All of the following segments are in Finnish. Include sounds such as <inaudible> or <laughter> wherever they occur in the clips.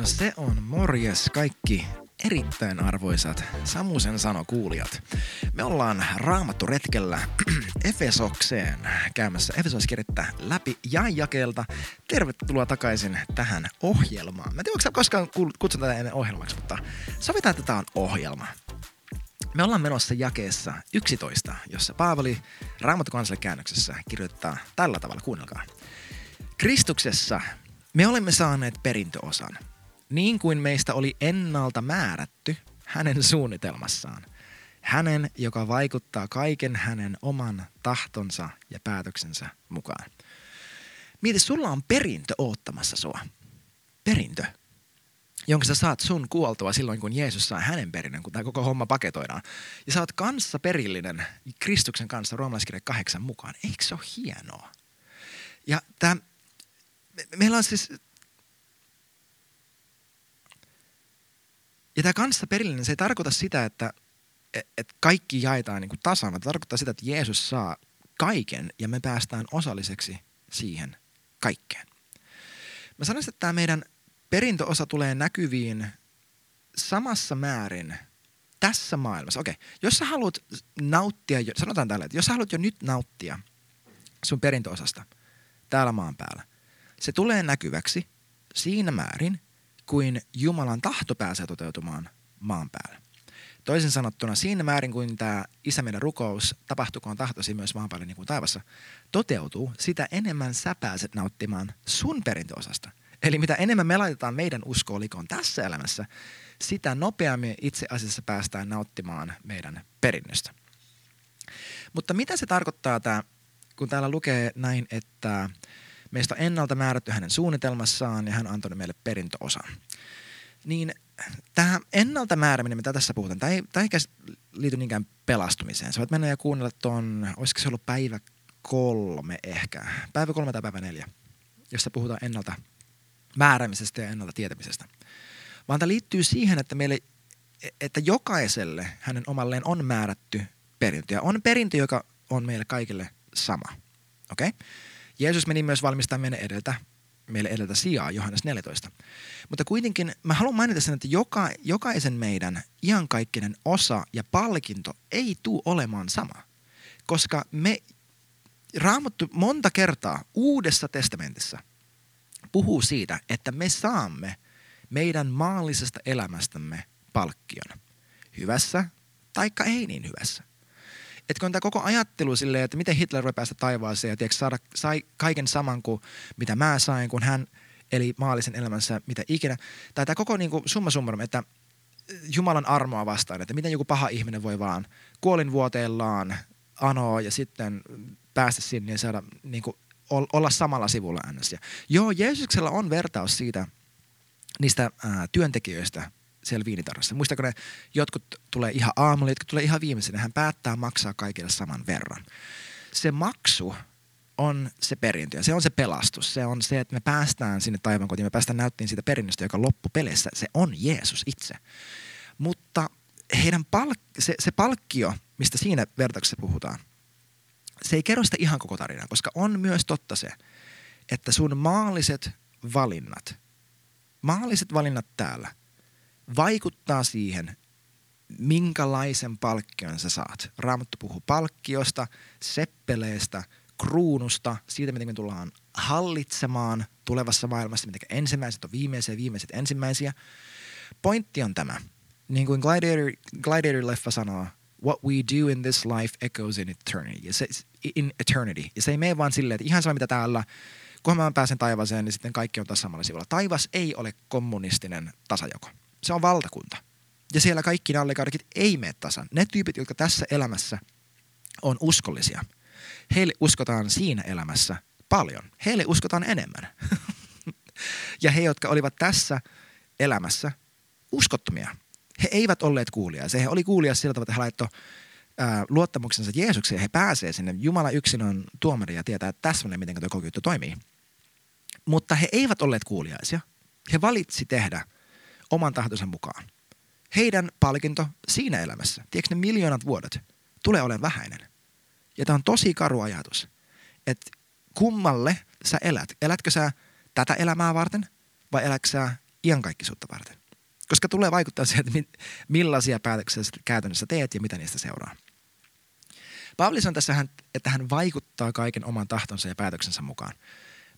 No se on morjes kaikki erittäin arvoisat Samusen sano kuulijat. Me ollaan raamattu retkellä <clears throat> Efesokseen käymässä Efesoskirjettä läpi ja jakelta. Tervetuloa takaisin tähän ohjelmaan. Mä en tiedä, onko koskaan kutsun tätä ennen ohjelmaksi, mutta sovitaan, että tämä on ohjelma. Me ollaan menossa jakeessa 11, jossa Paavali Raamattu käännöksessä kirjoittaa tällä tavalla, kuunnelkaa. Kristuksessa me olemme saaneet perintöosan, niin kuin meistä oli ennalta määrätty hänen suunnitelmassaan. Hänen, joka vaikuttaa kaiken hänen oman tahtonsa ja päätöksensä mukaan. Mieti, sulla on perintö oottamassa sua. Perintö, jonka sä saat sun kuoltua silloin, kun Jeesus saa hänen perinnön, kun tämä koko homma paketoidaan. Ja sä oot kanssa perillinen Kristuksen kanssa roomalaiskirja kahdeksan mukaan. Eikö se ole hienoa? Ja tämä me, meillä on siis... Ja tämä kanssa perillinen, se ei tarkoita sitä, että et kaikki jaetaan niin kuin. Tämä tarkoittaa sitä, että Jeesus saa kaiken ja me päästään osalliseksi siihen kaikkeen. Mä sanoisin, että tämä meidän perintöosa tulee näkyviin samassa määrin tässä maailmassa. Okei, jos sä haluat nauttia, sanotaan tällä, että jos sä haluat jo nyt nauttia sun perintöosasta täällä maan päällä, se tulee näkyväksi siinä määrin, kuin Jumalan tahto pääsee toteutumaan maan päällä. Toisin sanottuna siinä määrin kuin tämä Isä meidän rukous, tapahtukoon tahtosi myös maan päällä niin kuin taivassa, toteutuu, sitä enemmän sä pääset nauttimaan sun perintöosasta. Eli mitä enemmän me laitetaan meidän uskoa likoon tässä elämässä, sitä nopeammin itse asiassa päästään nauttimaan meidän perinnöstä. Mutta mitä se tarkoittaa tämä, kun täällä lukee näin, että Meistä on ennalta määrätty hänen suunnitelmassaan ja hän antoi meille perintöosan. Niin tämä ennalta määräminen, mitä tässä puhutaan, tämä ei, tämä ei liity niinkään pelastumiseen. Sä voit mennä ja kuunnella tuon, olisiko se ollut päivä kolme ehkä, päivä kolme tai päivä neljä, jossa puhutaan ennalta määräämisestä ja ennalta tietämisestä. Vaan tämä liittyy siihen, että, meille, että jokaiselle hänen omalleen on määrätty perintö. Ja on perintö, joka on meille kaikille sama. Okei? Okay? Jeesus meni myös valmistamaan meidän edeltä, meille edeltä sijaa, Johannes 14. Mutta kuitenkin mä haluan mainita sen, että joka, jokaisen meidän iankaikkinen osa ja palkinto ei tule olemaan sama. Koska me raamattu monta kertaa Uudessa testamentissa puhuu siitä, että me saamme meidän maallisesta elämästämme palkkion. Hyvässä taikka ei niin hyvässä että kun tämä koko ajattelu silleen, että miten Hitler voi päästä taivaaseen ja tiedätkö, saada, sai kaiken saman kuin mitä mä sain, kun hän eli maallisen elämänsä mitä ikinä. Tai tämä koko niin kuin, summa summarum, että Jumalan armoa vastaan, että miten joku paha ihminen voi vaan kuolinvuoteellaan anoa ja sitten päästä sinne ja saada niin kuin, olla samalla sivulla äänessä. Joo, Jeesuksella on vertaus siitä niistä ää, työntekijöistä, siellä viinitarhassa. Muistaako ne, jotkut tulee ihan aamulla, jotkut tulee ihan viimeisenä. Hän päättää maksaa kaikille saman verran. Se maksu on se perintö ja se on se pelastus. Se on se, että me päästään sinne taivaan kotiin, me päästään näyttiin siitä perinnöstä, joka loppupeleissä se on Jeesus itse. Mutta heidän palk- se, se palkkio, mistä siinä vertauksessa puhutaan, se ei kerro sitä ihan koko tarinaa, koska on myös totta se, että sun maalliset valinnat, maalliset valinnat täällä vaikuttaa siihen, minkälaisen palkkion sä saat. Raamattu puhuu palkkiosta, seppeleestä, kruunusta, siitä miten me tullaan hallitsemaan tulevassa maailmassa, miten ensimmäiset on viimeisiä, viimeiset ensimmäisiä. Pointti on tämä. Niin kuin Gladiator, Gladiator-leffa sanoo, what we do in this life echoes in eternity. Ja se, in eternity. Ja se ei mene vaan silleen, että ihan sama mitä täällä, kun mä pääsen taivaaseen, niin sitten kaikki on taas samalla sivulla. Taivas ei ole kommunistinen tasajoko se on valtakunta. Ja siellä kaikki nallikaudekit ei mene tasan. Ne tyypit, jotka tässä elämässä on uskollisia, heille uskotaan siinä elämässä paljon. Heille uskotaan enemmän. <laughs> ja he, jotka olivat tässä elämässä uskottomia, he eivät olleet kuulia. Se he oli kuulia sillä tavalla, että he laittoi luottamuksensa Jeesukseen ja he pääsee sinne. Jumala yksin on tuomari ja tietää täsmälleen, miten tuo koko juttu toimii. Mutta he eivät olleet kuuliaisia. He valitsi tehdä – oman tahtonsa mukaan. Heidän palkinto siinä elämässä, tiedätkö ne miljoonat vuodet, tulee olemaan vähäinen. Ja tämä on tosi karu ajatus, että kummalle sä elät. Elätkö sä tätä elämää varten vai elätkö sä iankaikkisuutta varten. Koska tulee vaikuttaa siihen, että millaisia päätöksiä käytännössä teet ja mitä niistä seuraa. Paavali on tässä, että hän vaikuttaa kaiken oman tahtonsa ja päätöksensä mukaan.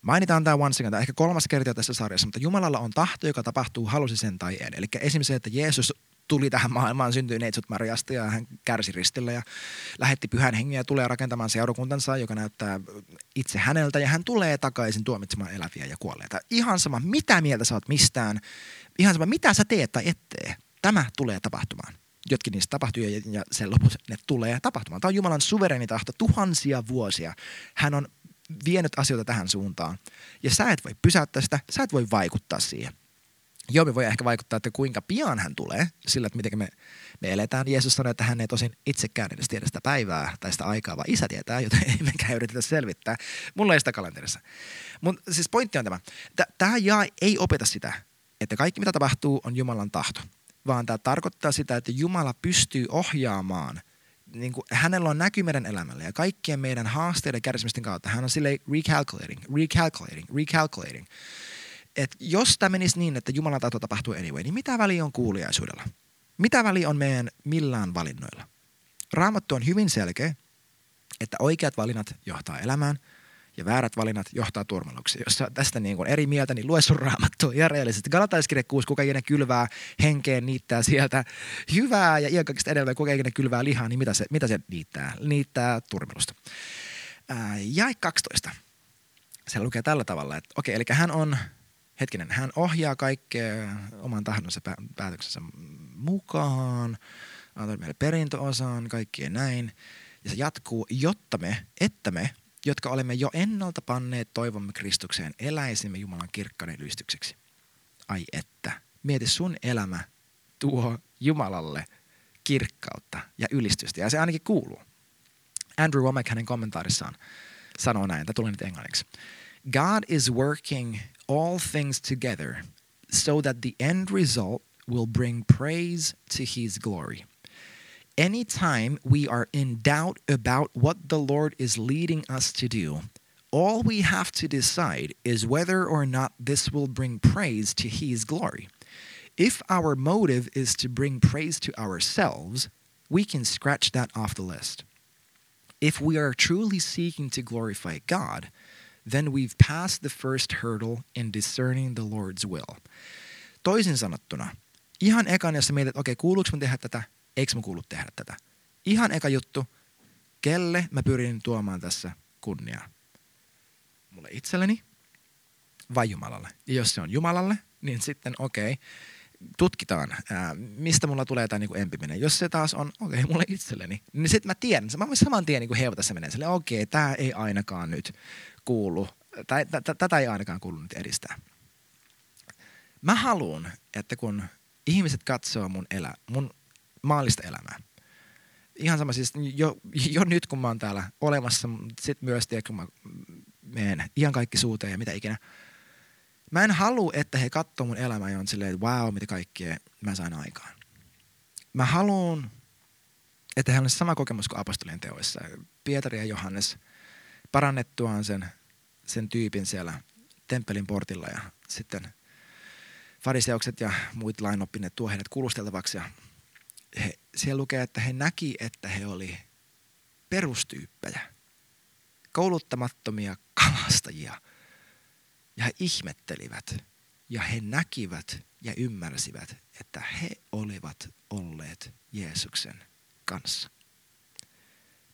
Mainitaan tämä once again, ehkä kolmas kerta tässä sarjassa, mutta Jumalalla on tahto, joka tapahtuu halusi sen tai ei. Eli esimerkiksi se, että Jeesus tuli tähän maailmaan, syntyi neitsut Mariasta ja hän kärsi ristillä ja lähetti pyhän hengen ja tulee rakentamaan seurakuntansa, joka näyttää itse häneltä ja hän tulee takaisin tuomitsemaan eläviä ja kuolleita. Ihan sama, mitä mieltä sä oot mistään, ihan sama, mitä sä teet tai ettee, tämä tulee tapahtumaan. Jotkin niistä tapahtuu ja, ja sen lopussa ne tulee tapahtumaan. Tämä on Jumalan suvereni tahto tuhansia vuosia. Hän on vienyt asioita tähän suuntaan. Ja sä et voi pysäyttää sitä, sä et voi vaikuttaa siihen. Joobi voi ehkä vaikuttaa, että kuinka pian hän tulee, sillä että miten me, me eletään. Jeesus sanoi, että hän ei tosin itsekään edes tiedä sitä päivää tai sitä aikaa, vaan isä tietää, joten <laughs> ei mekään yritetä selvittää. Mulla ei sitä kalenterissa. Mutta siis pointti on tämä. Tämä jaa ei opeta sitä, että kaikki mitä tapahtuu on Jumalan tahto, vaan tämä tarkoittaa sitä, että Jumala pystyy ohjaamaan – niin kuin, hänellä on näky meidän elämälle ja kaikkien meidän haasteiden kärsimisten kautta hän on silleen recalculating, recalculating, recalculating että jos tämä menisi niin, että Jumalan tahto tapahtuu anyway, niin mitä väliä on kuuliaisuudella? Mitä väliä on meidän millään valinnoilla? Raamattu on hyvin selkeä, että oikeat valinnat johtaa elämään ja väärät valinnat johtaa turmalluksiin. Jos tästä niin kuin eri mieltä, niin lue sun raamattua ja reellisesti. Galataiskirja 6, kuka ikinä kylvää henkeen, niittää sieltä hyvää ja iankakista edelleen, kuka ikinä kylvää lihaa, niin mitä se, mitä se niittää? Niittää turmelusta. Ää, jae 12. Se lukee tällä tavalla, että okei, eli hän on hetkinen, hän ohjaa kaikkea oman tahdonsa päätöksensä mukaan, antaa meille perintöosaan, kaikkea näin. Ja se jatkuu, jotta me, että me, jotka olemme jo ennalta panneet toivomme Kristukseen, eläisimme Jumalan kirkkauden ylistykseksi. Ai että, mieti sun elämä tuo Jumalalle kirkkautta ja ylistystä, ja se ainakin kuuluu. Andrew Womack hänen kommentaarissaan sanoo näin, tämä tulee nyt englanniksi. God is working all things together so that the end result will bring praise to his glory. Anytime we are in doubt about what the Lord is leading us to do, all we have to decide is whether or not this will bring praise to his glory. If our motive is to bring praise to ourselves, we can scratch that off the list. If we are truly seeking to glorify God, then we've passed the first hurdle in discerning the Lord's will. Toisin sanottuna, ihan ekan, jos mietit, okei, okay, kuuluuko mä tehdä tätä, eikö mä kuulu tehdä tätä. Ihan eka juttu, kelle mä pyrin tuomaan tässä kunniaa? Mulle itselleni vai Jumalalle? Ja jos se on Jumalalle, niin sitten okei, okay, tutkitaan, ää, mistä mulla tulee tämä niinku empiminen. Jos se taas on, okei, okay, <laughs> mulle itselleni, niin sitten mä tiedän, mä voin saman tien niinku heivata se menee okei, okay, tämä ei ainakaan nyt kuulu, tai tätä ei ainakaan kuulu nyt edistää. Mä haluan, että kun ihmiset katsoo mun, elä, mun maallista elämää, ihan sama siis jo, jo nyt kun mä oon täällä olemassa, sit myös tiedä, kun mä menen ihan kaikki suuteen ja mitä ikinä. Mä en halua, että he katsoo mun elämää ja on silleen, että wow, mitä kaikkea mä sain aikaan. Mä haluan, että heillä on sama kokemus kuin apostolien teoissa. Pietari ja Johannes – parannettuaan sen, sen tyypin siellä temppelin portilla ja sitten fariseukset ja muut lainoppineet tuo heidät kuulusteltavaksi ja he, siellä lukee, että he näki, että he oli perustyyppejä, kouluttamattomia kalastajia ja he ihmettelivät ja he näkivät ja ymmärsivät, että he olivat olleet Jeesuksen kanssa.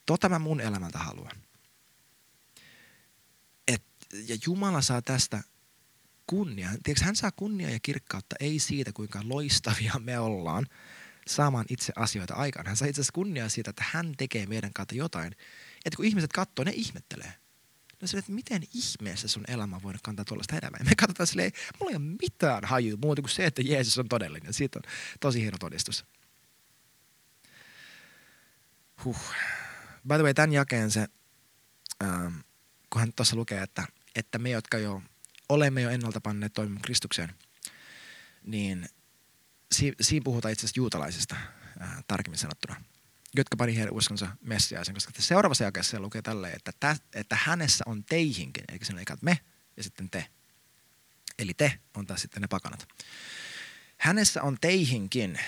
Tota mä mun elämältä haluan ja Jumala saa tästä kunnia. Tiedätkö, hän saa kunnia ja kirkkautta ei siitä, kuinka loistavia me ollaan saamaan itse asioita aikaan. Hän saa itse asiassa kunniaa siitä, että hän tekee meidän kautta jotain. Että kun ihmiset katsoo, ne ihmettelee. No se, että miten ihmeessä sun elämä voi kantaa tuollaista elämää. Me katsotaan silleen, mulla ei ole mitään haju muuta kuin se, että Jeesus on todellinen. Siitä on tosi hieno todistus. Huh. By the way, tämän jakeen se, ähm, kun hän tuossa lukee, että että me, jotka jo olemme jo ennalta panneet toimimaan Kristukseen, niin si- siinä puhutaan itse asiassa juutalaisista ää, tarkemmin sanottuna, jotka pani heidän uskonsa Messiaisen, koska seuraavassa jakeessa lukee tälleen, että, tä, että hänessä on teihinkin, eli se on me ja sitten te. Eli te on taas sitten ne pakanat. Hänessä on teihinkin,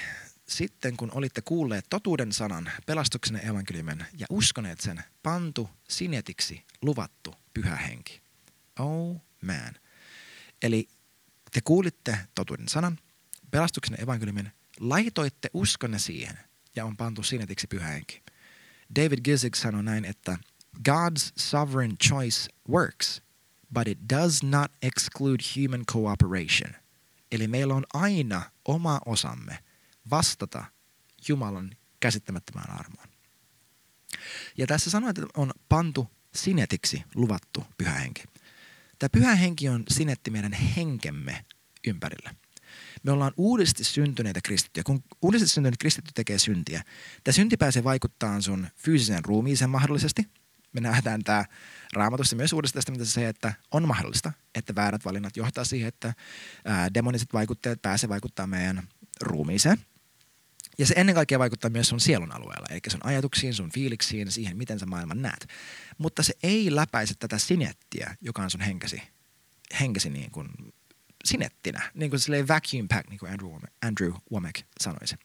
sitten kun olitte kuulleet totuuden sanan, pelastuksen evankeliumen ja uskoneet sen, pantu sinetiksi luvattu pyhä henki. Oh man. Eli te kuulitte totuuden sanan, pelastuksen evankeliumin, laitoitte uskonne siihen ja on pantu sinetiksi pyhä henki. David Gizig sanoi näin, että God's sovereign choice works, but it does not exclude human cooperation. Eli meillä on aina oma osamme vastata Jumalan käsittämättömään armoon. Ja tässä sanoit, että on pantu sinetiksi luvattu pyhä henki. Tämä pyhä henki on sinetti meidän henkemme ympärille. Me ollaan uudesti syntyneitä kristittyjä. Kun uudesti syntynyt kristitty tekee syntiä, tämä synti pääsee vaikuttaa sun fyysiseen ruumiiseen mahdollisesti. Me nähdään tämä raamatussa myös uudesta testamentissa se, että on mahdollista, että väärät valinnat johtaa siihen, että ää, demoniset vaikutteet pääsee vaikuttaa meidän ruumiiseen. Ja se ennen kaikkea vaikuttaa myös sun sielun alueella, eli sun ajatuksiin, sun fiiliksiin, siihen, miten sä maailman näet. Mutta se ei läpäise tätä sinettiä, joka on sun henkesi, henkesi niin kuin sinettinä, niin kuin silleen vacuum pack, niin kuin Andrew, Andrew Womack sanoisi.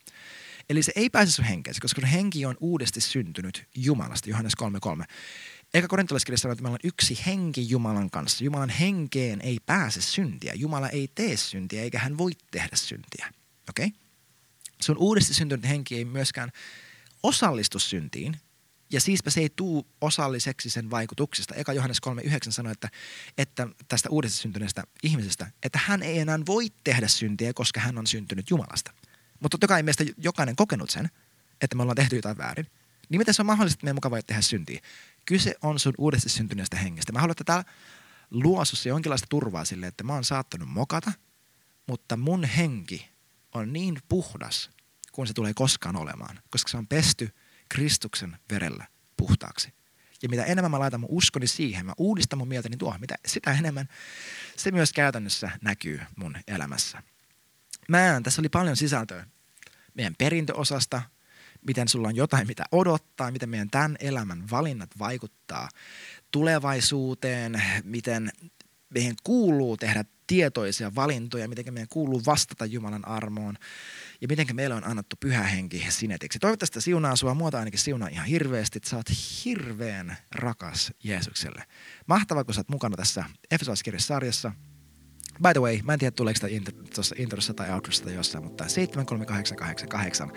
Eli se ei pääse sun henkeesi, koska sun henki on uudesti syntynyt Jumalasta, Johannes 3.3. Eikä korintolaiskirja sanoo, että meillä on yksi henki Jumalan kanssa. Jumalan henkeen ei pääse syntiä. Jumala ei tee syntiä, eikä hän voi tehdä syntiä. Okei? Okay? Sun uudesti syntynyt henki ei myöskään osallistu syntiin, ja siispä se ei tuu osalliseksi sen vaikutuksista. Eka Johannes 3.9 sanoi, että, että tästä uudesta syntyneestä ihmisestä, että hän ei enää voi tehdä syntiä, koska hän on syntynyt Jumalasta. Mutta totta kai meistä jokainen kokenut sen, että me ollaan tehty jotain väärin. Niin miten se on mahdollista, että me mukaan voi tehdä syntiä? Kyse on sun uudesti syntyneestä hengestä. Mä haluan, että täällä luo sussa jonkinlaista turvaa sille, että mä oon saattanut mokata, mutta mun henki on niin puhdas, kuin se tulee koskaan olemaan, koska se on pesty Kristuksen verellä puhtaaksi. Ja mitä enemmän mä laitan mun uskoni siihen, mä uudistan mun mieltäni tuohon, mitä sitä enemmän se myös käytännössä näkyy mun elämässä. Mä, tässä oli paljon sisältöä meidän perintöosasta, miten sulla on jotain, mitä odottaa, miten meidän tämän elämän valinnat vaikuttaa tulevaisuuteen, miten meidän kuuluu tehdä tietoisia valintoja, miten meidän kuuluu vastata Jumalan armoon ja miten meille on annettu pyhä henki sinetiksi. Toivottavasti siunaa sua, muuta ainakin siunaa ihan hirveästi, että sä oot hirveän rakas Jeesukselle. Mahtavaa, kun sä oot mukana tässä Efesolaiskirjassa-sarjassa. By the way, mä en tiedä tuleeko sitä tuossa introssa tai outrossa tai jossain, mutta 73888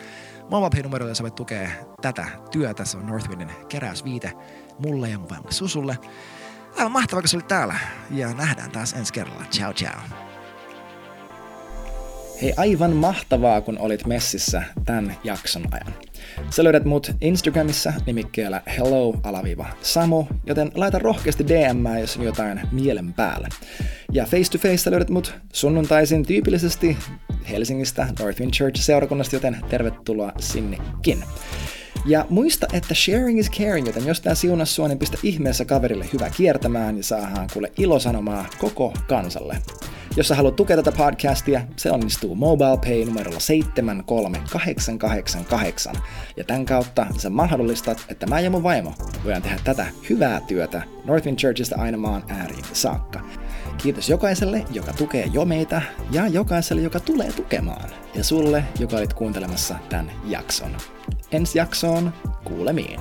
mobile numerolla sä voit tukea tätä työtä. Se on Northwindin keräysviite mulle ja mun vaimolle Susulle. Aivan mahtavaa, kun sä olit täällä. Ja nähdään taas ensi kerralla. Ciao, ciao. Hei, aivan mahtavaa, kun olit messissä tämän jakson ajan. Sä löydät mut Instagramissa nimikkeellä hello-samu, joten laita rohkeasti DM, jos on jotain mielen päällä. Ja face to face löydät mut sunnuntaisin tyypillisesti Helsingistä Northwind Church seurakunnasta, joten tervetuloa sinnekin. Ja muista, että sharing is caring, joten jos tää siunas sua, niin pistä ihmeessä kaverille hyvä kiertämään ja saadaan kuule ilosanomaa koko kansalle. Jos sä haluat tukea tätä podcastia, se onnistuu MobilePay numerolla 73888. Ja tämän kautta sä mahdollistat, että mä ja mun vaimo voidaan tehdä tätä hyvää työtä Northwind Churchista aina maan ääriin saakka. Kiitos jokaiselle, joka tukee jo meitä, ja jokaiselle, joka tulee tukemaan. Ja sulle, joka olit kuuntelemassa tämän jakson. Ensi jaksoon kuulemiin.